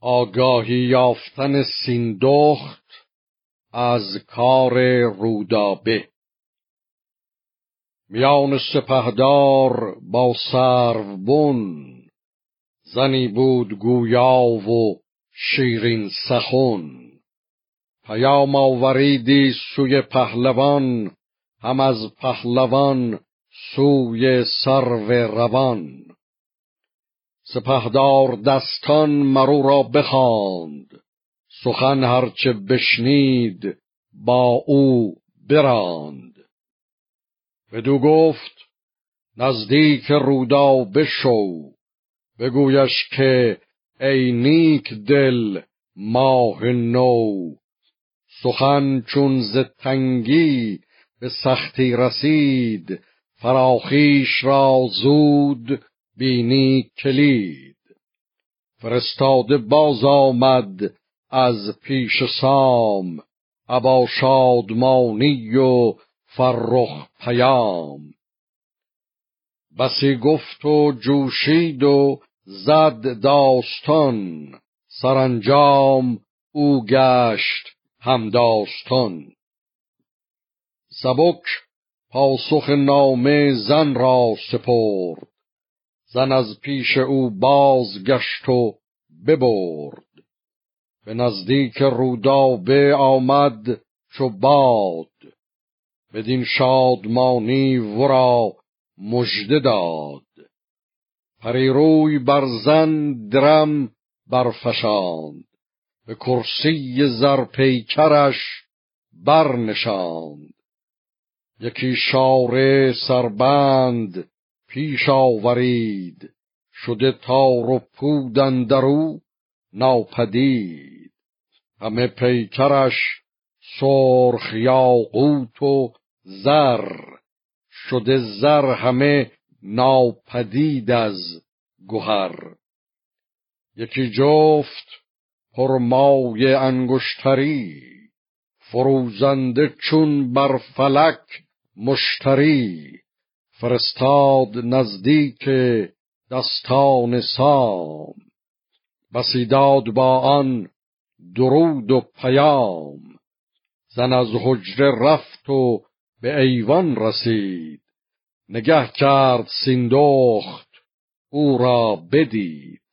آگاهی یافتن سیندخت از کار رودابه. میان سپهدار با بن زنی بود گویا و شیرین سخن. پیام آوریدی سوی پهلوان هم از پهلوان سوی سرو روان. سپهدار دستان مرو را بخواند. سخن هرچه بشنید با او براند. بدو گفت نزدیک رودا بشو. بگویش که ای نیک دل ماه نو. سخن چون ز تنگی به سختی رسید فراخیش را زود بینی کلید. فرستاده باز آمد از پیش سام ابا شادمانی و فرخ پیام. بسی گفت و جوشید و زد داستان سرانجام او گشت هم داستان. سبک پاسخ نامه زن را سپرد. زن از پیش او بازگشت و ببرد. به نزدیک رودابه آمد چو باد. بدین شادمانی ورا مژده داد. پریروی بر زن درم برفشاند. به کرسی زرپیکرش برنشاند. یکی شاره سربند پیش آورید. شده تار و پودن درو ناپدید. همه پیکرش سرخ یاقوت و زر. شده زر همه ناپدید از گوهر یکی جفت پرمای انگشتری فروزنده چون بر فلک مشتری. فرستاد نزدیک دستان سام. بسیداد با آن درود و پیام. زن از حجره رفت و به ایوان رسید. نگه کرد سیندخت او را بدید.